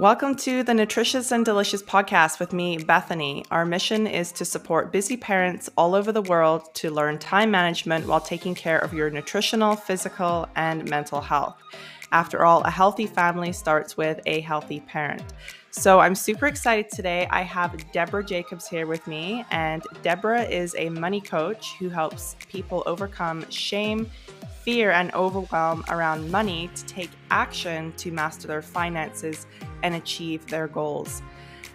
Welcome to the Nutritious and Delicious podcast with me, Bethany. Our mission is to support busy parents all over the world to learn time management while taking care of your nutritional, physical, and mental health. After all, a healthy family starts with a healthy parent. So I'm super excited today. I have Deborah Jacobs here with me, and Deborah is a money coach who helps people overcome shame, fear, and overwhelm around money to take action to master their finances and achieve their goals.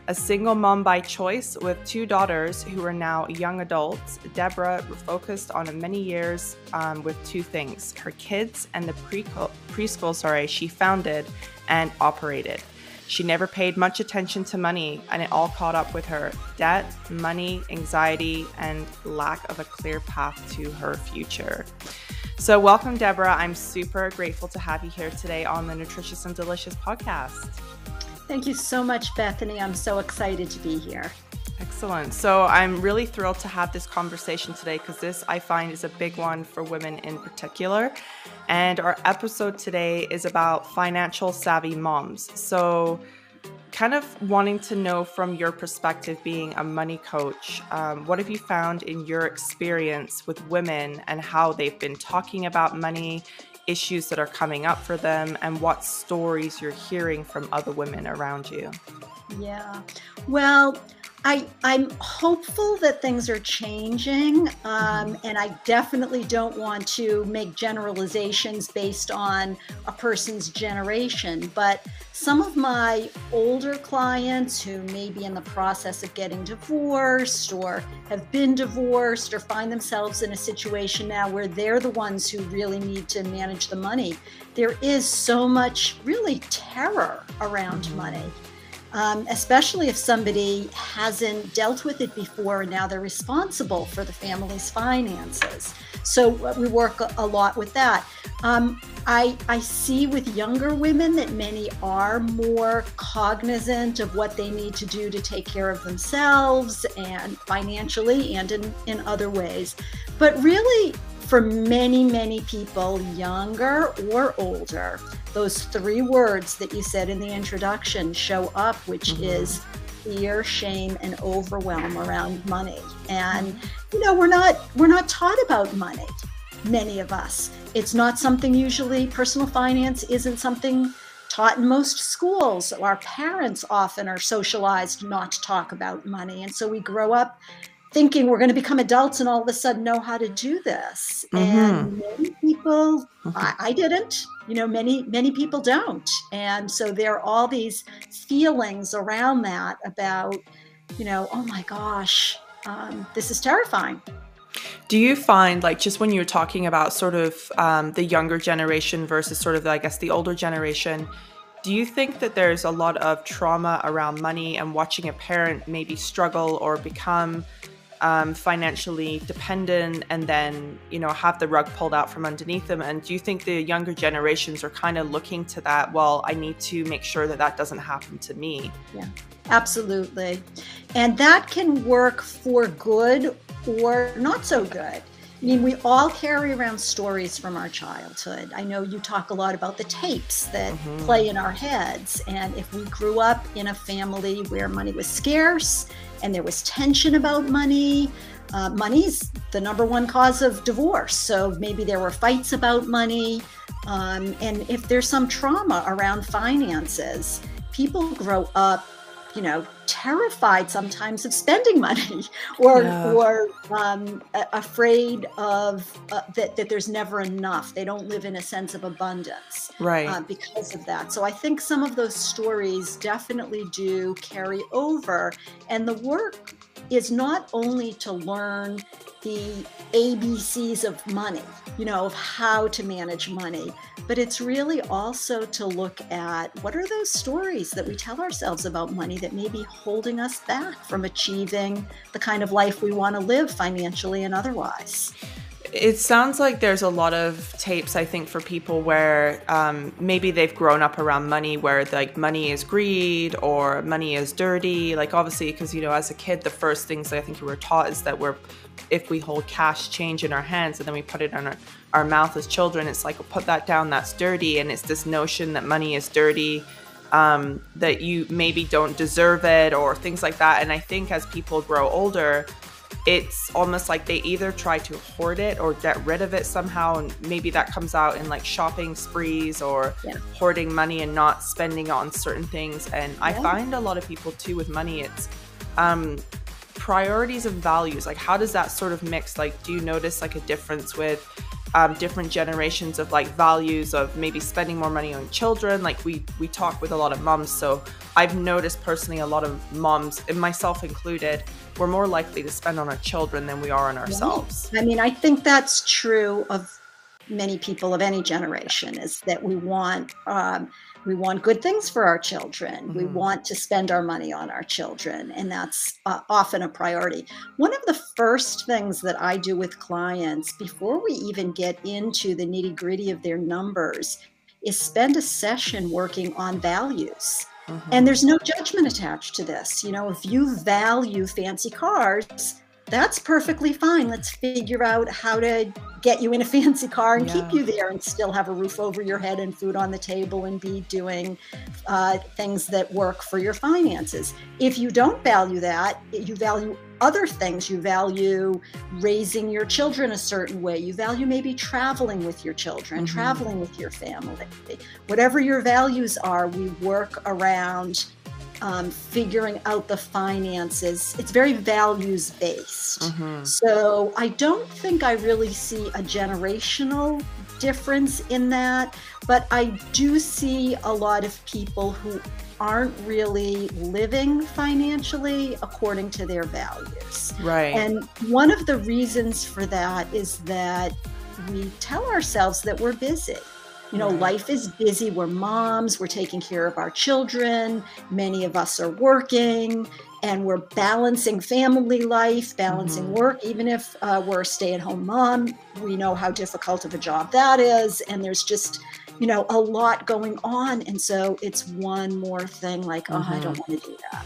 A single mom by choice with two daughters who are now young adults, Deborah focused on many years um, with two things her kids and the pre- preschool sorry, she founded and operated. She never paid much attention to money, and it all caught up with her debt, money, anxiety, and lack of a clear path to her future. So, welcome, Deborah. I'm super grateful to have you here today on the Nutritious and Delicious podcast. Thank you so much, Bethany. I'm so excited to be here. Excellent. So I'm really thrilled to have this conversation today because this I find is a big one for women in particular. And our episode today is about financial savvy moms. So, kind of wanting to know from your perspective, being a money coach, um, what have you found in your experience with women and how they've been talking about money issues that are coming up for them and what stories you're hearing from other women around you. Yeah. Well, I, I'm hopeful that things are changing, um, and I definitely don't want to make generalizations based on a person's generation. But some of my older clients who may be in the process of getting divorced or have been divorced or find themselves in a situation now where they're the ones who really need to manage the money, there is so much really terror around mm-hmm. money um, especially if somebody hasn't dealt with it before and now they're responsible for the family's finances. So uh, we work a lot with that. Um, I, I see with younger women that many are more cognizant of what they need to do to take care of themselves and financially and in, in other ways. But really, for many, many people, younger or older, those three words that you said in the introduction show up, which mm-hmm. is fear, shame, and overwhelm around money. And you know, we're not we're not taught about money. Many of us. It's not something usually personal finance isn't something taught in most schools. Our parents often are socialized not to talk about money. And so we grow up thinking we're going to become adults and all of a sudden know how to do this. Mm-hmm. And many people, mm-hmm. I, I, didn't, you know, many, many people don't. And so there are all these feelings around that about, you know, oh my gosh, um, this is terrifying. Do you find, like, just when you're talking about sort of um, the younger generation versus sort of, the, I guess, the older generation, do you think that there's a lot of trauma around money and watching a parent maybe struggle or become um, financially dependent and then you know have the rug pulled out from underneath them. And do you think the younger generations are kind of looking to that well i need to make sure that that doesn't happen to me yeah absolutely. And that can work for good or not so good I mean, we all carry around stories from our childhood. I know you talk a lot about the tapes that mm-hmm. play in our heads. And if we grew up in a family where money was scarce and there was tension about money. Uh, money's the number one cause of divorce. So maybe there were fights about money. Um, and if there's some trauma around finances, people grow up you know terrified sometimes of spending money or yeah. or um, afraid of uh, that that there's never enough. They don't live in a sense of abundance right. uh, because of that. So i think some of those stories definitely do carry over and the work is not only to learn the ABCs of money, you know, of how to manage money, but it's really also to look at what are those stories that we tell ourselves about money that may be holding us back from achieving the kind of life we want to live financially and otherwise. It sounds like there's a lot of tapes i think for people where um, maybe they've grown up around money where like money is greed or money is dirty. Like obviously because you know as a kid the first things i think we were taught is that we're if we hold cash change in our hands and then we put it on our, our mouth as children it's like put that down that's dirty. And it's this notion that money is dirty um, that you maybe don't deserve it or things like that. And i think as people grow older it's almost like they either try to hoard it or get rid of it somehow and maybe that comes out in like shopping sprees or yeah. hoarding money and not spending on certain things and yeah. i find a lot of people too with money it's um priorities and values like how does that sort of mix like do you notice like a difference with um, different generations of like values of maybe spending more money on children. Like we we talk with a lot of moms, so I've noticed personally a lot of moms, and myself included, we're more likely to spend on our children than we are on ourselves. I mean, I think that's true of many people of any generation. Is that we want. Um, we want good things for our children. Mm-hmm. We want to spend our money on our children, and that's uh, often a priority. One of the first things that I do with clients before we even get into the nitty gritty of their numbers is spend a session working on values. Mm-hmm. And there's no judgment attached to this. You know, if you value fancy cars, that's perfectly fine. Let's figure out how to get you in a fancy car and yeah. keep you there and still have a roof over your head and food on the table and be doing uh, things that work for your finances. If you don't value that, you value other things. You value raising your children a certain way. You value maybe traveling with your children, mm-hmm. traveling with your family. Whatever your values are, we work around um, figuring out the finances. It's very values based. Mm-hmm. So I don't think I really see a generational difference in that, but I do see a lot of people who aren't really living financially according to their values. Right. And one of the reasons for that is that we tell ourselves that we're busy. You know, life is busy. We're moms, we're taking care of our children. Many of us are working and we're balancing family life, balancing mm-hmm. work. Even if uh, we're a stay at home mom, we know how difficult of a job that is. And there's just, you know, a lot going on. And so it's one more thing like, oh, mm-hmm. I don't want to do that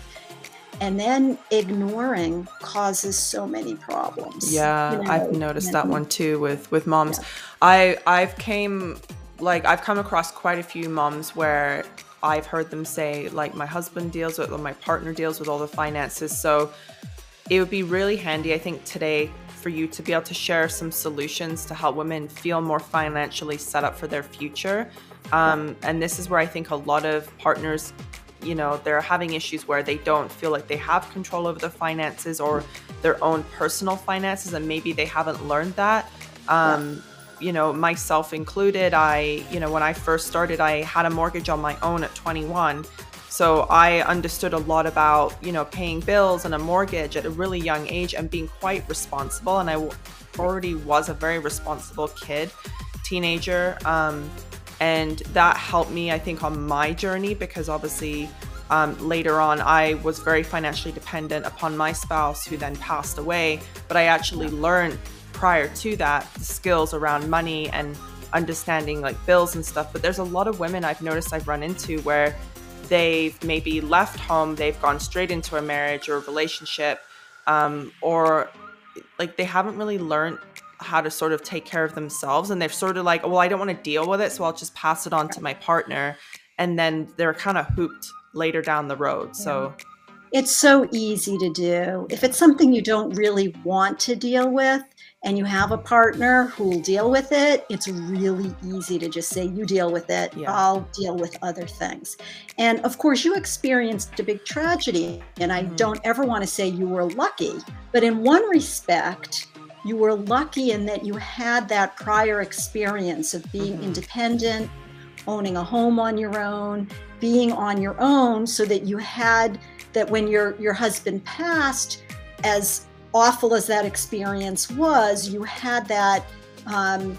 and then ignoring causes so many problems yeah you know? i've noticed that one too with with moms yeah. i i've came like I've come across quite a few moms where I've heard them say like my husband deals with or my partner deals with all the finances. So it would be really handy, I think, today for you to be able to share some solutions to help women feel more financially set up for their future. Um, and this is where I think a lot of partners, you know, they're having issues where they don't feel like they have control over their finances or their own personal finances, and maybe they haven't learned that. Um, you know, myself included, I, you know, when I first started, I had a mortgage on my own at 21. So I understood a lot about, you know, paying bills and a mortgage at a really young age and being quite responsible. And I already was a very responsible kid, teenager. Um, and that helped me, I think, on my journey because obviously um, later on, I was very financially dependent upon my spouse who then passed away. But I actually learned prior to that the skills around money and understanding like bills and stuff but there's a lot of women i've noticed i've run into where they've maybe left home they've gone straight into a marriage or a relationship um, or like they haven't really learned how to sort of take care of themselves and they're sort of like well i don't want to deal with it so i'll just pass it on to my partner and then they're kind of hooped later down the road so it's so easy to do. If it's something you don't really want to deal with and you have a partner who will deal with it, it's really easy to just say, You deal with it, yeah. I'll deal with other things. And of course, you experienced a big tragedy, and I mm-hmm. don't ever want to say you were lucky, but in one respect, you were lucky in that you had that prior experience of being mm-hmm. independent, owning a home on your own, being on your own, so that you had that when your your husband passed, as awful as that experience was, you had that um,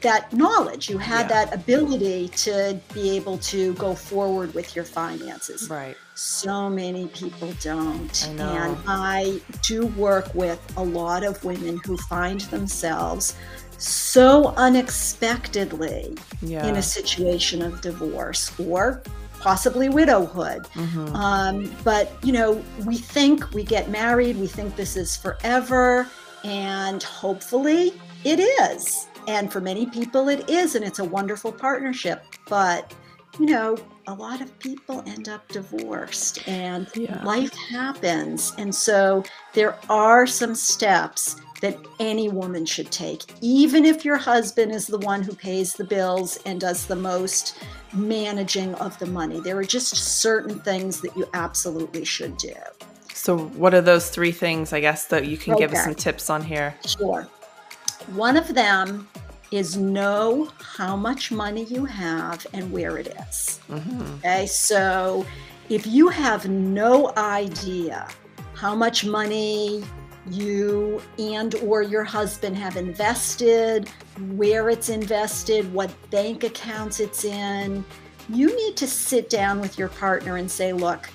that knowledge. You had Yeah. that ability to be able to go forward with your finances. Right. So many people don't. I. And I do work with a lot of women who find themselves so unexpectedly Yeah. in a situation of divorce or possibly widowhood. Mhm. Um, but, you know, we think we get married, we think this is forever, and hopefully it is. And for many people, it is, and it's a wonderful partnership. But, you know, a lot of people end up divorced and Yeah. life happens. And so there are some steps that any woman should take, even if your husband is the one who pays the bills and does the most managing of the money. There are just certain things that you absolutely should do. So, what are those three things, I guess, that you can give us some tips on here? Sure. One of them is know how much money you have and where it is. Mhm. Okay, so if you have no idea how much money you and or your husband have invested, where it's invested, what bank accounts it's in, you need to sit down with your partner and say, look,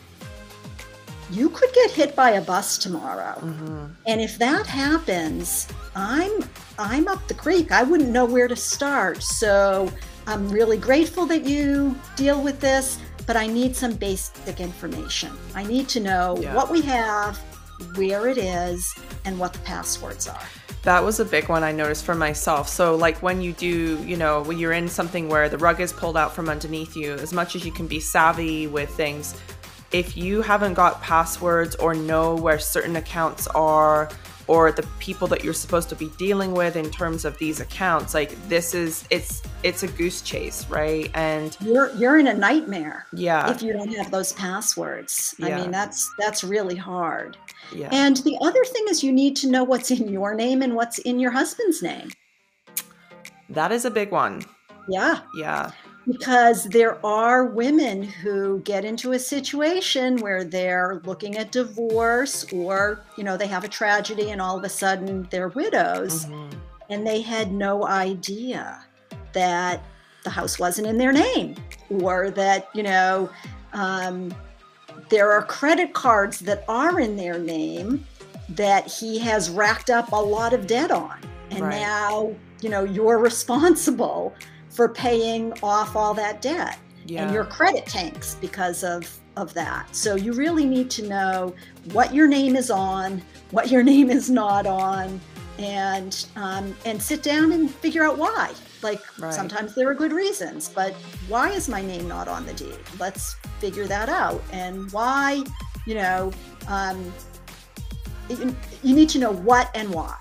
you could get hit by a bus tomorrow. Mhm. And if that happens, I'm I'm up the creek. I wouldn't know where to start. So I'm really grateful that you deal with this, but I need some basic information. I need to know Yeah. what we have, where it is, and what the passwords are. That was a big one I noticed for myself. So, like when you do, you know, when you're in something where the rug is pulled out from underneath you, as much as you can be savvy with things, if you haven't got passwords or know where certain accounts are or the people that you're supposed to be dealing with in terms of these accounts, like this is it's it's a goose chase, right? And You're you're in a nightmare yeah, if you don't have those passwords. I mean, that's that's really hard. Yeah. And the other thing is you need to know what's in your name and what's in your husband's name. that is a big one. Yeah. Yeah. because there are women who get into a situation where they're looking at divorce or you know they have a tragedy and all of a sudden they're widows Mhm. and they had no idea that the house wasn't in their name or that you know um, there are credit cards that are in their name that he has racked up a lot of debt on and Right. now you know you're responsible for paying off all that debt Yeah. and your credit tanks because of of that so you really need to know what your name is on what your name is not on and um, and sit down and figure out why like Right. sometimes there are good reasons but why is my name not on the deed let's figure that out and why you know um, you, you need to know what and why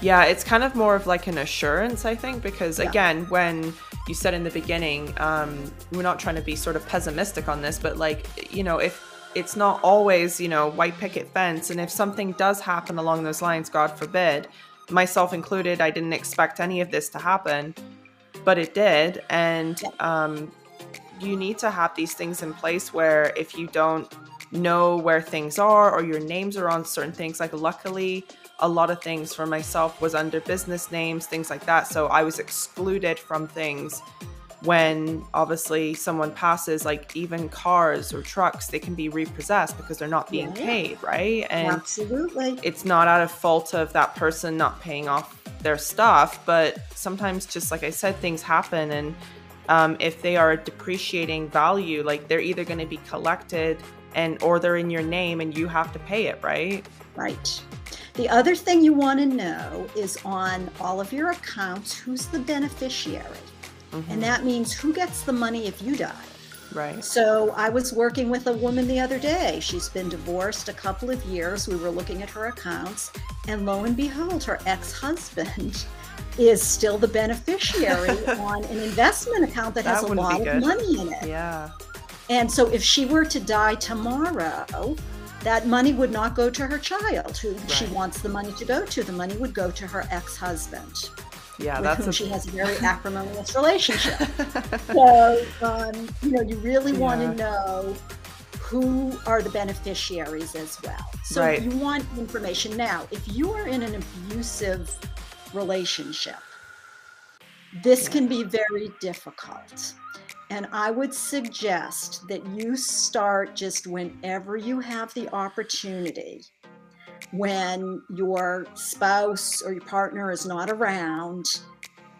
Yeah, it's kind of more of like an assurance, I think, because Yeah. again, when you said in the beginning, um, we're not trying to be sort of pessimistic on this, but like, you know, if it's not always, you know, white picket fence, and if something does happen along those lines, God forbid, myself included, I didn't expect any of this to happen, but it did. And um, you need to have these things in place where if you don't know where things are or your names are on certain things, like luckily, a lot of things for myself was under business names, things like that. So I was excluded from things when obviously someone passes, like even cars or trucks, they can be repossessed because they're not being Yeah. paid, right? And absolutely it's not out of fault of that person not paying off their stuff, but sometimes just like I said, things happen and um, if they are a depreciating value, like they're either going to be collected and or they're in your name and you have to pay it, right? Right. The other thing you want to know is on all of your accounts who's the beneficiary. Mhm. And that means who gets the money if you die. right. So I was working with a woman the other day. She's been divorced a couple of years. We were looking at her accounts, and lo and behold, her ex husband is still the beneficiary on an investment account that, That has a lot of money in it. Yeah. And so if she were to die tomorrow, that money would not go to her child, who she wants the money to go to. The money would go to her ex husband, Yeah, with that's whom a she has a very acrimonious relationship. So, um, you know, you really want Yeah. to know who are the beneficiaries as well. So Right. you want information. Now, if you are in an abusive relationship, this can be very difficult. And I would suggest that you start just whenever you have the opportunity, when your spouse or your partner is not around,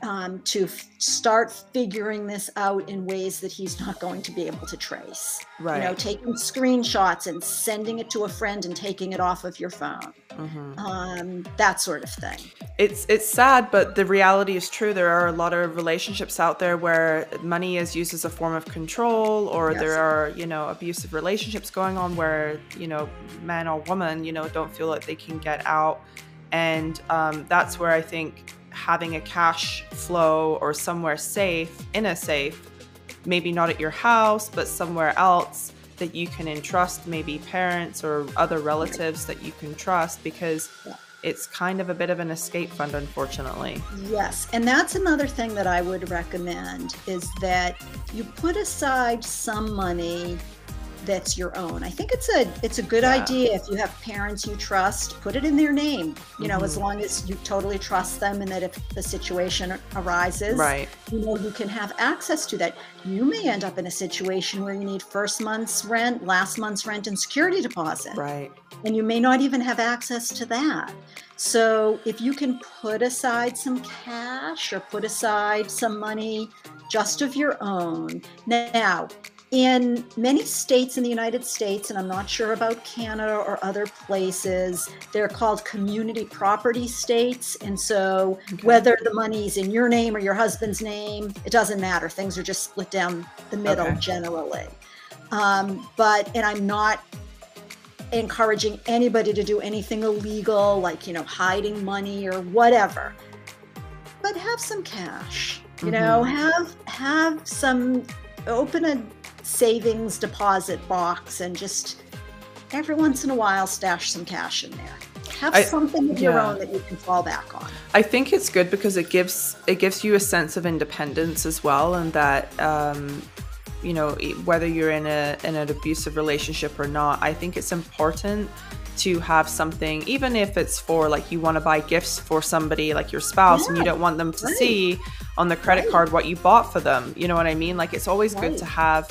um, to f- start figuring this out in ways that he's not going to be able to trace. Right. You know, taking screenshots and sending it to a friend and taking it off of your phone. Mhm. Um, that sort of thing. It's it's sad, but the reality is true. There are a lot of relationships out there where money is used as a form of control, or Yes. there are you know abusive relationships going on where you know man or woman you know don't feel like they can get out, and um, that's where I think having a cash flow or somewhere safe in a safe, maybe not at your house, but somewhere else that you can entrust, maybe parents or other relatives that you can trust, because Yeah. it's kind of a bit of an escape fund, unfortunately. Yes, and that's another thing that I would recommend is that you put aside some money that's your own. I think it's a it's a good Yeah. idea if you have parents you trust, put it in their name. You know, as Mhm. long as you totally trust them and that if the situation arises, Right. you know you can have access to that. You may end up in a situation where you need first month's rent, last month's rent and security deposit Right. and you may not even have access to that. So, if you can put aside some cash or put aside some money just of your own. Now, in many states in the United States, and I'm not sure about Canada or other places, they're called community property states. And so, Okay. whether the money's in your name or your husband's name, it doesn't matter. Things are just split down the middle Okay. generally. Um, but, and I'm not encouraging anybody to do anything illegal, like, you know, hiding money or whatever. But have some cash, you know, have have some open a savings deposit box and just every once in a while stash some cash in there. Have I- something of your own that you can fall back on. I think it's good because it gives it gives you a sense of independence as well, and that um, you know whether you're in a in an abusive relationship or not, I think it's important to have something, even if it's for like you want to buy gifts for somebody like your spouse, and you don't want them to right. see on the credit Right. card what you bought for them. You know what I mean? Like it's always good to have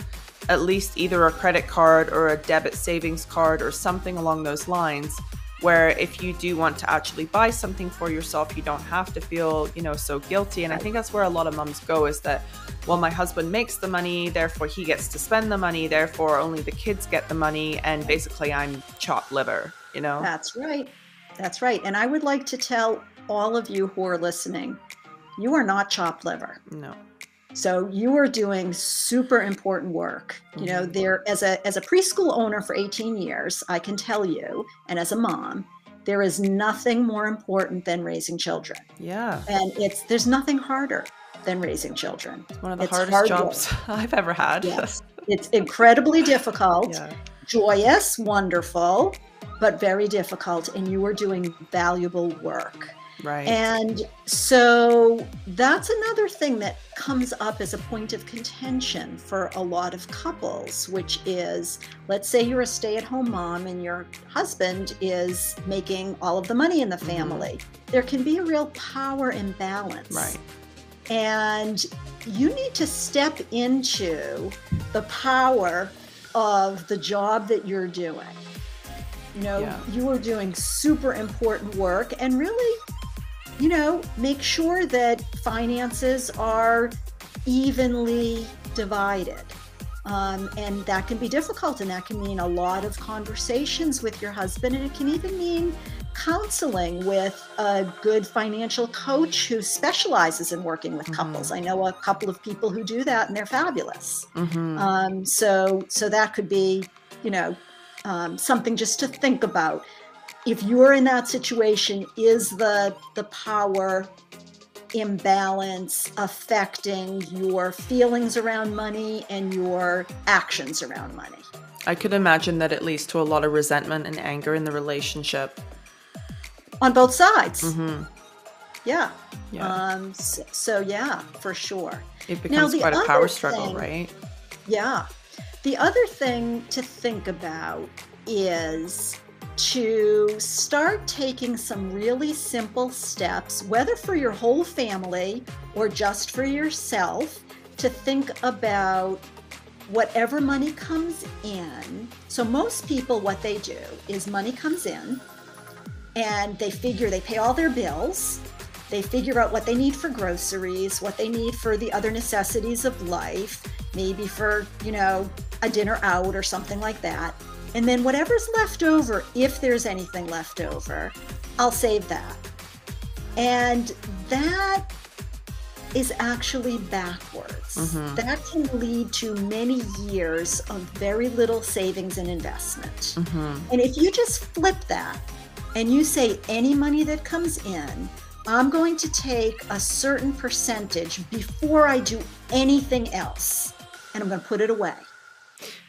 at least either a credit card or a debit savings card or something along those lines where if you do want to actually buy something for yourself you don't have to feel you know so guilty and i think that's where a lot of mums go is that well my husband makes the money therefore he gets to spend the money therefore only the kids get the money and basically i'm chopped liver you know That's right. That's right. And I would like to tell all of you who are listening, you are not chopped liver. no So you are doing super important work. You know, Mhm. there as a as a preschool owner for 18 years, I can tell you, and as a mom, there is nothing more important than raising children. yeah And it's there's nothing harder than raising children. it's one of the It's hardest hard jobs i've ever had Yes. It's incredibly difficult, yeah joyous, wonderful, but very difficult and you are doing valuable work. Right And so that's another thing that comes up as a point of contention for a lot of couples, which is let's say you're a stay at home mom and your husband is making all of the money in the family. There can be a real power imbalance. right And you need to step into the power of the job that you're doing. You know, Yeah. you are doing super important work and really, you know, make sure that finances are evenly divided. Um, and that can be difficult, and that can mean a lot of conversations with your husband, and it can even mean counseling with a good financial coach who specializes in working with couples. I know a couple of people who do that, and they're fabulous. hmm Um, so, so that could be, you know, um, something just to think about. If you're in that situation, is the the power imbalance affecting your feelings around money and your actions around money? i could imagine that it leads to a lot of resentment and anger in the relationship On both sides. Mm-hmm. Yeah. yeah Um, so, so yeah, for sure. it becomes the quite a power struggle thing- right Yeah. The other thing to think about is to start taking some really simple steps, whether for your whole family or just for yourself, to think about whatever money comes in. So, most people, what they do is money comes in and they figure they pay all their bills, they figure out what they need for groceries, what they need for the other necessities of life, maybe for, you know, a dinner out or something like that. And then whatever's left over, if there's anything left over, I'll save that. And that is actually backwards. Mm-hmm. That can lead to many years of very little savings and investment. Mm-hmm. And if you just flip that and you say any money that comes in, I'm going to take a certain percentage before I do anything else and I'm going to put it away.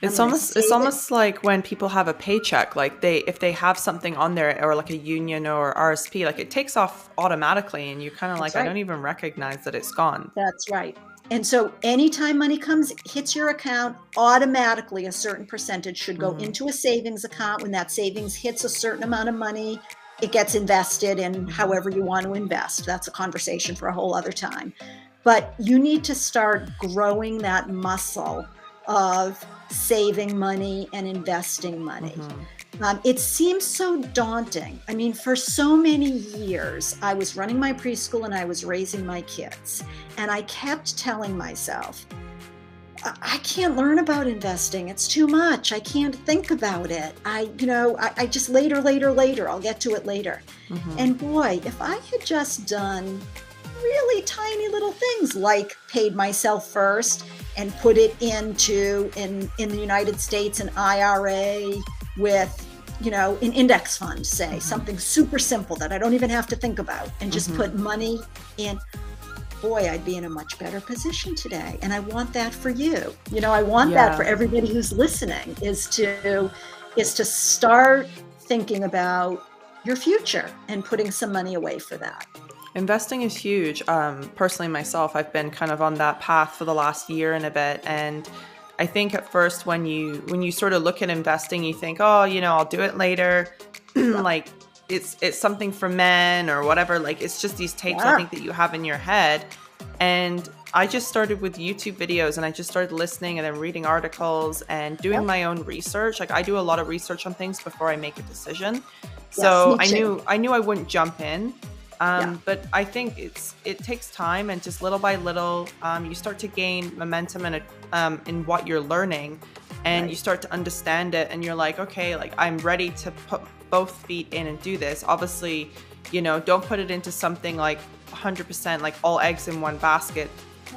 It's almost it's almost like when people have a paycheck, like they if they have something on there or like a union or RSP, like it takes off automatically and you're kind of like right. I don't even recognize that it's gone. That's right. And so anytime money comes hits your account, automatically a certain percentage should go mm-hmm. into a savings account. When that savings hits a certain amount of money, it gets invested in mm-hmm. however you want to invest. That's a conversation for a whole other time. But you need to start growing that muscle of saving money and investing money. Mm-hmm. Um, it seems so daunting. I mean, for so many years, I was running my preschool and I was raising my kids. And I kept telling myself, I can't learn about investing. It's too much. I can't think about it. I, you know, I, I just later, later, later, I'll get to it later. Mm-hmm. And boy, if I had just done really tiny little things like paid myself first and put it into in in the United States an IRA with you know an index fund say mm-hmm. something super simple that I don't even have to think about and just mm-hmm. put money in boy I'd be in a much better position today and I want that for you you know I want yeah. that for everybody who's listening is to is to start thinking about your future and putting some money away for that Investing is huge. Um, personally, myself, I've been kind of on that path for the last year and a bit, and I think at first when you when you sort of look at investing, you think, oh, you know, I'll do it later, like it's it's something for men or whatever. Like it's just these tapes yeah. I think that you have in your head, and I just started with YouTube videos and I just started listening and then reading articles and doing yep. my own research. Like I do a lot of research on things before I make a decision. So I knew I knew I wouldn't jump in. Um, yeah. But I think it's it takes time, and just little by little, um, you start to gain momentum in, a, um, in what you're learning, and right. you start to understand it, and you're like, okay, like I'm ready to put both feet in and do this. Obviously, you know, don't put it into something like 100% like all eggs in one basket.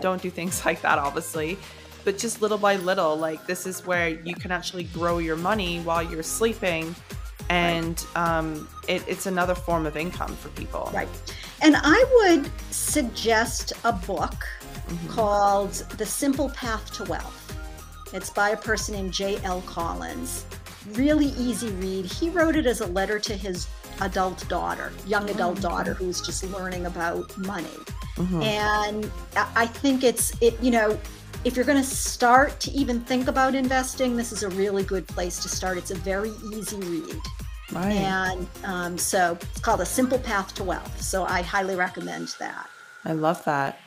Don't do things like that, obviously. But just little by little, like this is where you can actually grow your money while you're sleeping and right. um, it, it's another form of income for people. Right. And I would suggest a book mm-hmm. called The Simple Path to Wealth. It's by a person named J.L. Collins. Really easy read. He wrote it as a letter to his adult daughter, young adult oh, daughter, who's just learning about money. Mm-hmm. And I think it's, it, you know, if you're going to start to even think about investing, this is a really good place to start. It's a very easy read. Right. And um, so it's called A Simple Path to Wealth. So I highly recommend that. I love that.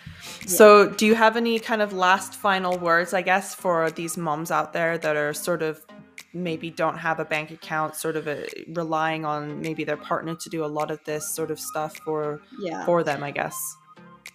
Yeah. So, do you have any kind of last final words, I guess, for these moms out there that are sort of maybe don't have a bank account, sort of a, relying on maybe their partner to do a lot of this sort of stuff for yeah. for them, I guess?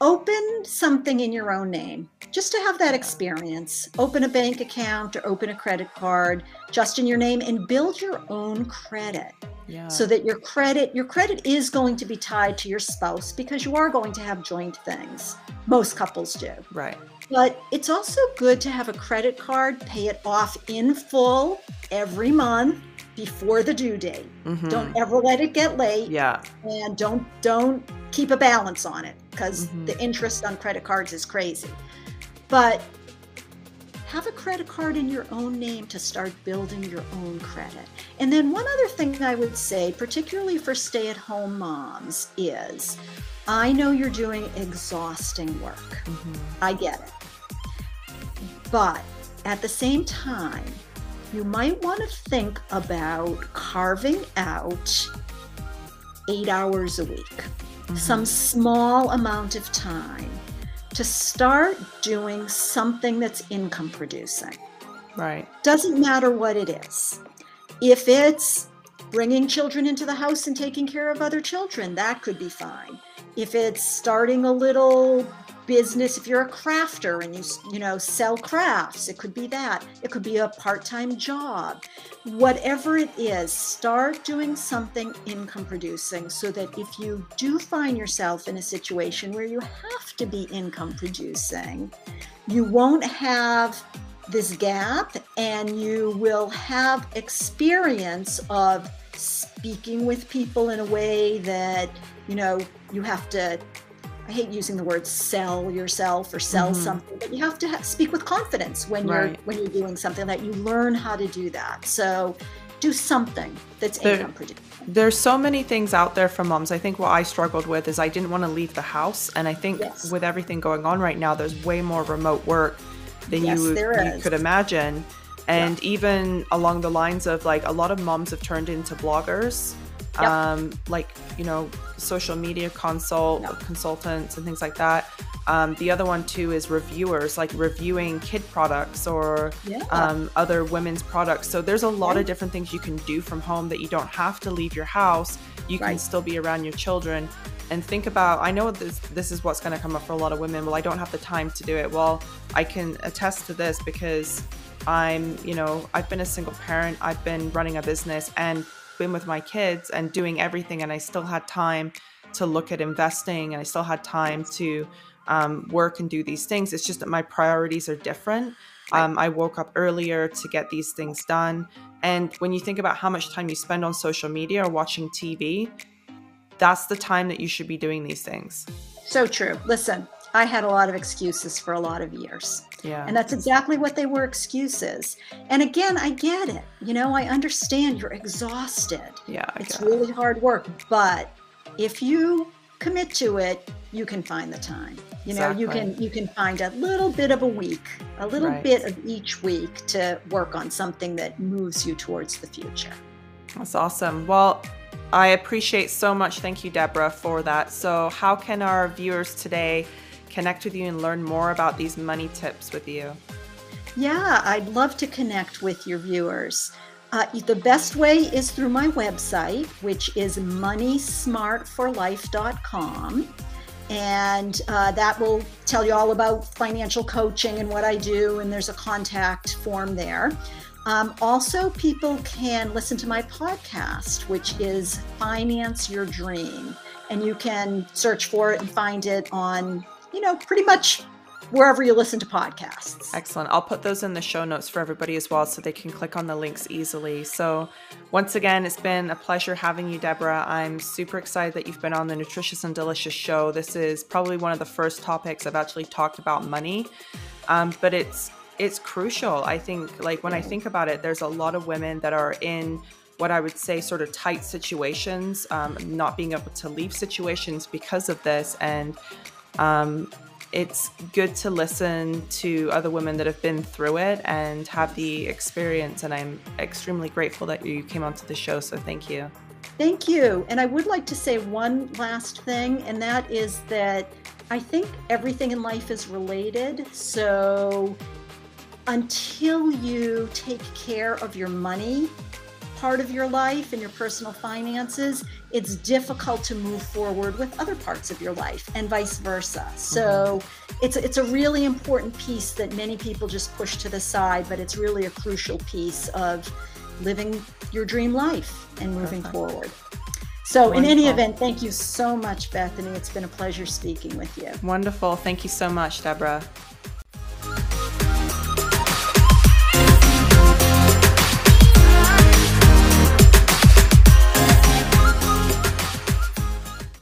Open something in your own name just to have that experience. Open a bank account or open a credit card just in your name and build your own credit. Yeah. So that your credit your credit is going to be tied to your spouse because you are going to have joint things. Most couples do. Right. But it's also good to have a credit card, pay it off in full every month before the due date. Mm-hmm. Don't ever let it get late. Yeah. And don't don't keep a balance on it because mm-hmm. the interest on credit cards is crazy. But have a credit card in your own name to start building your own credit. And then one other thing I would say, particularly for stay-at-home moms, is I know you're doing exhausting work. Mm-hmm. I get it. But at the same time, you might want to think about carving out eight hours a week, mm-hmm. some small amount of time to start doing something that's income producing. Right. Doesn't matter what it is. If it's bringing children into the house and taking care of other children, that could be fine. If it's starting a little business if you're a crafter and you you know sell crafts it could be that. It could be a part-time job. Whatever it is start doing something income producing so that if you do find yourself in a situation where you have to be income producing you won't have this gap and you will have experience of speaking with people in a way that you know you have to I hate using the word sell yourself or sell mm-hmm. something, but you have to have, speak with confidence when you're when you're doing something that you learn how to do that. So do something that's there, income producing. There's so many things out there for moms. I think what I struggled with is I didn't want to leave the house, and I think yes. with everything going on right now, there's way more remote work than yes, you, you could imagine. And yeah. even along the lines of like a lot of moms have turned into bloggers yep. um, like you know social media consult consultants and things like that. Um, the other one too is reviewers, like reviewing kid products or yeah. um, other women's products. So there's a lot of different things you can do from home that you don't have to leave your house. You right. can still be around your children and think about. I know this this is what's going to come up for a lot of women. Well, I don't have the time to do it. Well, I can attest to this because I'm, you know, I've been a single parent. I've been running a business and been with my kids and doing everything, and I still had time to look at investing and I still had time to um, work and do these things. It's just that my priorities are different. Um, I woke up earlier to get these things done. And when you think about how much time you spend on social media or watching TV, that's the time that you should be doing these things. So true. Listen, I had a lot of excuses for a lot of years. Yeah. And that's exactly what they were excuses. And again, I get it. You know, I understand you're exhausted. Yeah. I it's really it. hard work. But if you commit to it, you can find the time. You know, exactly. you can you can find a little bit of a week, a little right. bit of each week to work on something that moves you towards the future. That's awesome. Well, I appreciate so much. Thank you, Deborah, for that. So, how can our viewers today connect with you and learn more about these money tips with you? Yeah, I'd love to connect with your viewers. Uh, the best way is through my website, which is moneysmartforlife.com. And uh, that will tell you all about financial coaching and what I do, and there's a contact form there. Um, also, people can listen to my podcast, which is Finance Your Dream. And you can search for it and find it on you know, pretty much wherever you listen to podcasts. Excellent. I'll put those in the show notes for everybody as well so they can click on the links easily. So, once again, it's been a pleasure having you, Deborah. I'm super excited that you've been on the Nutritious and Delicious show. This is probably one of the first topics I've actually talked about money, um, but it's it's crucial. I think, like when I think about it, there's a lot of women that are in what I would say sort of tight situations, um, not being able to leave situations because of this, and um, it's good to listen to other women that have been through it and have the experience. And I'm extremely grateful that you came onto the show. So thank you. Thank you. And I would like to say one last thing, and that is that I think everything in life is related. So until you take care of your money part of your life and your personal finances, it's difficult to move forward with other parts of your life and vice versa. So mm-hmm. it's it's a really important piece that many people just push to the side, but it's really a crucial piece of living your dream life and moving Perfect. forward. So, Wonderful. in any event, thank you so much, Bethany. It's been a pleasure speaking with you. Wonderful. Thank you so much, Deborah.